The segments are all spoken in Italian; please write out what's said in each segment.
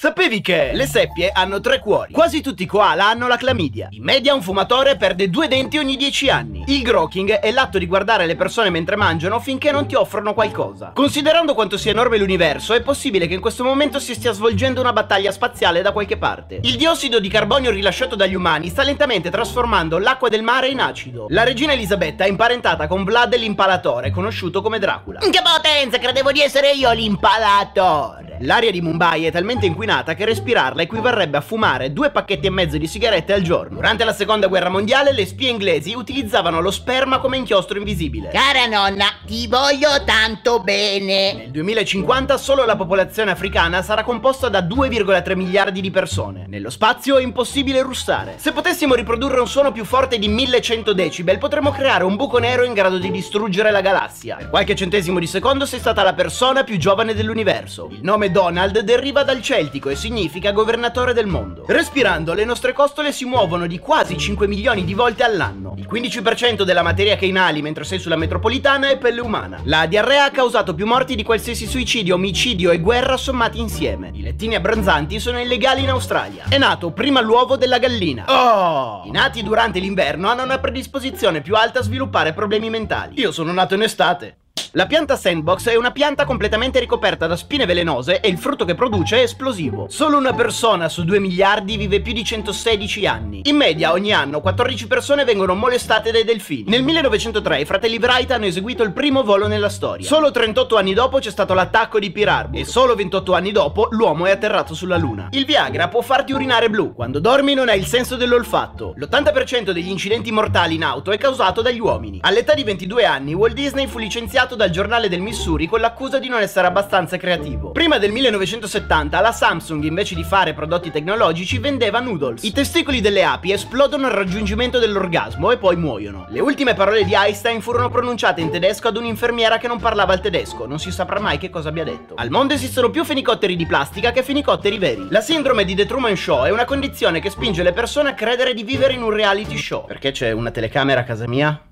Sapevi che le seppie hanno tre cuori? Quasi tutti i koala hanno la clamidia. In media un fumatore perde due denti ogni 10 anni. Il groking è l'atto di guardare le persone mentre mangiano finché non ti offrono qualcosa. Considerando quanto sia enorme l'universo, è possibile che in questo momento si stia svolgendo una battaglia spaziale da qualche parte. Il diossido di carbonio rilasciato dagli umani sta lentamente trasformando l'acqua del mare in acido. La regina Elisabetta è imparentata con Vlad l'impalatore, conosciuto come Dracula. Che potenza, credevo di essere io l'impalatore! L'aria di Mumbai è talmente inquinata che respirarla equivarrebbe a fumare due pacchetti e mezzo di sigarette al giorno. Durante la seconda guerra mondiale le spie inglesi utilizzavano lo sperma come inchiostro invisibile. Cara nonna, ti voglio tanto bene. Nel 2050 solo la popolazione africana sarà composta da 2,3 miliardi di persone. Nello spazio è impossibile russare. Se potessimo riprodurre un suono più forte di 1100 decibel, potremmo creare un buco nero in grado di distruggere la galassia. Per qualche centesimo di secondo sei stata la persona più giovane dell'universo. Il nome Donald deriva dal celtico e significa governatore del mondo. Respirando, le nostre costole si muovono di quasi 5 milioni di volte all'anno. Il 15% della materia che inali mentre sei sulla metropolitana è pelle umana. La diarrea ha causato più morti di qualsiasi suicidio, omicidio e guerra sommati insieme. I lettini abbronzanti sono illegali in Australia. È nato prima l'uovo della gallina. Oh! I nati durante l'inverno hanno una predisposizione più alta a sviluppare problemi mentali. Io sono nato in estate. La pianta sandbox è una pianta completamente ricoperta da spine velenose e il frutto che produce è esplosivo. Solo una persona su 2 miliardi vive più di 116 anni. In media ogni anno 14 persone vengono molestate dai delfini. Nel 1903 i fratelli Wright hanno eseguito il primo volo nella storia. Solo 38 anni dopo c'è stato l'attacco di Pearl e solo 28 anni dopo l'uomo è atterrato sulla Luna. Il Viagra può farti urinare blu. Quando dormi non hai il senso dell'olfatto. L'80% degli incidenti mortali in auto è causato dagli uomini. All'età di 22 anni Walt Disney fu licenziato dal giornale del Missouri con l'accusa di non essere abbastanza creativo. Prima del 1970 la Samsung invece di fare prodotti tecnologici vendeva noodles. I testicoli delle api esplodono al raggiungimento dell'orgasmo e poi muoiono. Le ultime parole di Einstein furono pronunciate in tedesco ad un'infermiera che non parlava il tedesco, non si saprà mai che cosa abbia detto. Al mondo esistono più fenicotteri di plastica che fenicotteri veri. La sindrome di The Truman Show è una condizione che spinge le persone a credere di vivere in un reality show. Perché c'è una telecamera a casa mia?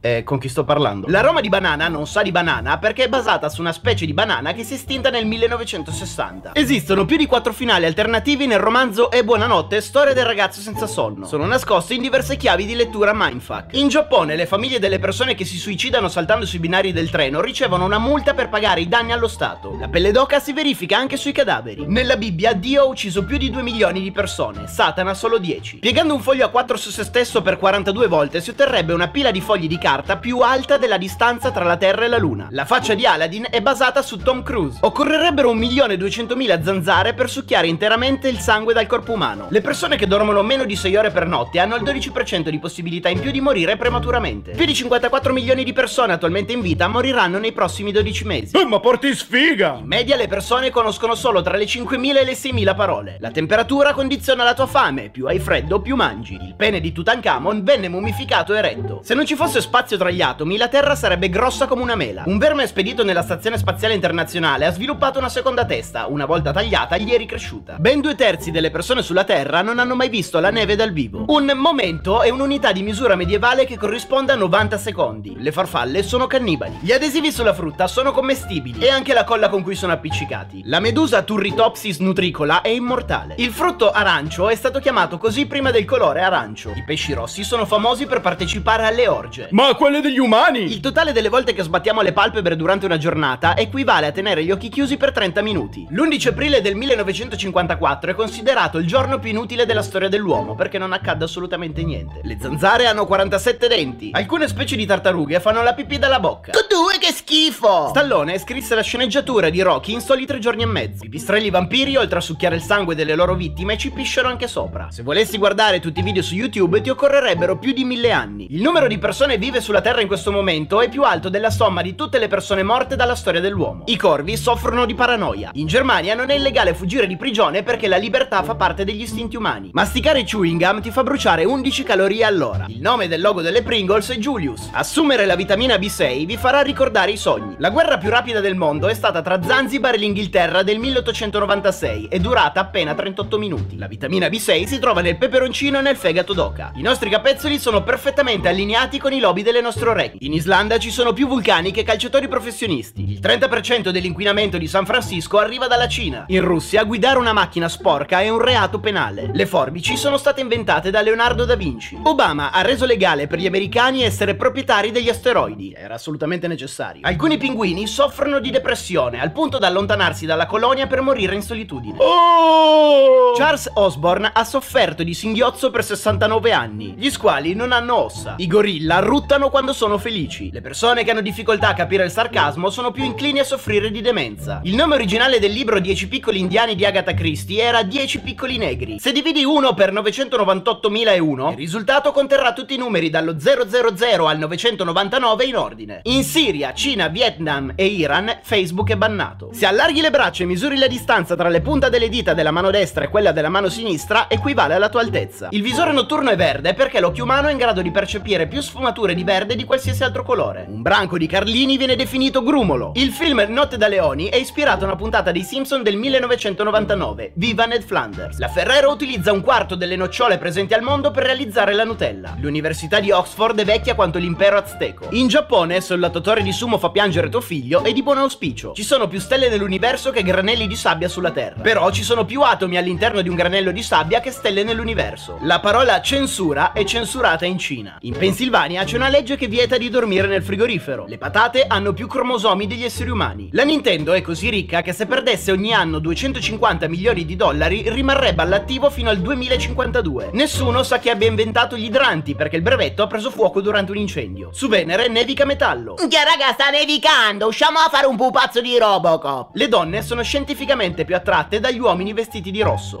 Eh, con chi sto parlando? L'aroma di banana non sa di banana perché è basata su una specie di banana che si è estinta nel 1960. Esistono più di quattro finali alternativi nel romanzo E buonanotte, storia del ragazzo senza sonno. Sono nascosti in diverse chiavi di lettura mindfuck. In Giappone le famiglie delle persone che si suicidano saltando sui binari del treno ricevono una multa per pagare i danni allo Stato. La pelle d'oca si verifica anche sui cadaveri. Nella Bibbia Dio ha ucciso più di 2 milioni di persone, Satana solo 10. Piegando un foglio a 4 su se stesso per 42 volte si otterrebbe una pila di fogli di carta più alta della distanza tra la Terra e la Luna. La faccia di Aladdin è basata su Tom Cruise. Occorrerebbero 1.200.000 zanzare per succhiare interamente il sangue dal corpo umano. Le persone che dormono meno di 6 ore per notte hanno il 12% di possibilità in più di morire prematuramente. Più di 54 milioni di persone attualmente in vita moriranno nei prossimi 12 mesi. Eh, ma porti sfiga! In media le persone conoscono solo tra le 5.000 e le 6.000 parole. La temperatura condiziona la tua fame, più hai freddo più mangi. Il pene di Tutankhamon venne mummificato e eretto. Se non ci fosse spazio tra gli atomi, la Terra sarebbe grossa come una mela. Un verme spedito nella Stazione Spaziale Internazionale ha sviluppato una seconda testa, una volta tagliata gli è ricresciuta. Ben due terzi delle persone sulla Terra non hanno mai visto la neve dal vivo. Un momento è un'unità di misura medievale che corrisponde a 90 secondi. Le farfalle sono cannibali. Gli adesivi sulla frutta sono commestibili e anche la colla con cui sono appiccicati. La medusa Turritopsis nutricola è immortale. Il frutto arancio è stato chiamato così prima del colore arancio. I pesci rossi sono famosi per partecipare alle orge. Ma quelle degli umani! Il totale delle volte che sbattiamo le palpebre durante una giornata equivale a tenere gli occhi chiusi per 30 minuti. L'11 aprile del 1954 è considerato il giorno più inutile della storia dell'uomo perché non accade assolutamente niente. Le zanzare hanno 47 denti. Alcune specie di tartarughe fanno la pipì dalla bocca. Due che schifo! Stallone scrisse la sceneggiatura di Rocky in soli tre giorni e mezzo. I pistrelli vampiri, oltre a succhiare il sangue delle loro vittime, ci pisciano anche sopra. Se volessi guardare tutti i video su YouTube ti occorrerebbero più di mille anni. Il numero di persone vive vive sulla Terra in questo momento è più alto della somma di tutte le persone morte dalla storia dell'uomo. I corvi soffrono di paranoia. In Germania non è illegale fuggire di prigione perché la libertà fa parte degli istinti umani. Masticare chewing gum ti fa bruciare 11 calorie all'ora. Il nome del logo delle Pringles è Julius. Assumere la vitamina B6 vi farà ricordare i sogni. La guerra più rapida del mondo è stata tra Zanzibar e l'Inghilterra del 1896 e durata appena 38 minuti. La vitamina B6 si trova nel peperoncino e nel fegato d'oca. I nostri capezzoli sono perfettamente allineati con i lobi delle nostre orecchie. In Islanda ci sono più vulcani che calciatori professionisti. Il 30% dell'inquinamento di San Francisco arriva dalla Cina. In Russia guidare una macchina sporca è un reato penale. Le forbici sono state inventate da Leonardo da Vinci. Obama ha reso legale per gli americani essere proprietari degli asteroidi. Era assolutamente necessario. Alcuni pinguini soffrono di depressione al punto da allontanarsi dalla colonia per morire in solitudine. Oh! Charles Osborne ha sofferto di singhiozzo per 69 anni. Gli squali non hanno ossa. I gorilla ruttano quando sono felici. Le persone che hanno difficoltà a capire il sarcasmo sono più inclini a soffrire di demenza. Il nome originale del libro 10 piccoli indiani di Agatha Christie era 10 piccoli negri. Se dividi 1 per 998.001, il risultato conterrà tutti i numeri dallo 000 al 999 in ordine. In Siria, Cina, Vietnam e Iran, Facebook è bannato. Se allarghi le braccia e misuri la distanza tra le punte delle dita della mano destra e quella della mano sinistra, equivale alla tua altezza. Il visore notturno è verde perché l'occhio umano è in grado di percepire più sfumature di verde di qualsiasi altro colore. Un branco di Carlini viene definito grumolo. Il film Notte da Leoni è ispirato a una puntata dei Simpson del 1999, Viva Ned Flanders. La Ferrero utilizza un quarto delle nocciole presenti al mondo per realizzare la Nutella. L'Università di Oxford è vecchia quanto l'impero azteco. In Giappone, soldatatore di sumo fa piangere tuo figlio è di buon auspicio. Ci sono più stelle nell'universo che granelli di sabbia sulla Terra. Però ci sono più atomi all'interno di un granello di sabbia che stelle nell'universo. La parola censura è censurata in Cina. In Pennsylvania c'è una legge che vieta di dormire nel frigorifero. Le patate hanno più cromosomi degli esseri umani. La Nintendo è così ricca che se perdesse ogni anno 250 milioni di dollari rimarrebbe all'attivo fino al 2052. Nessuno sa chi abbia inventato gli idranti perché il brevetto ha preso fuoco durante un incendio. Su Venere nevica metallo. Che raga sta nevicando, usciamo a fare un pupazzo di Robocop. Le donne sono scientificamente più attratte dagli uomini vestiti di rosso.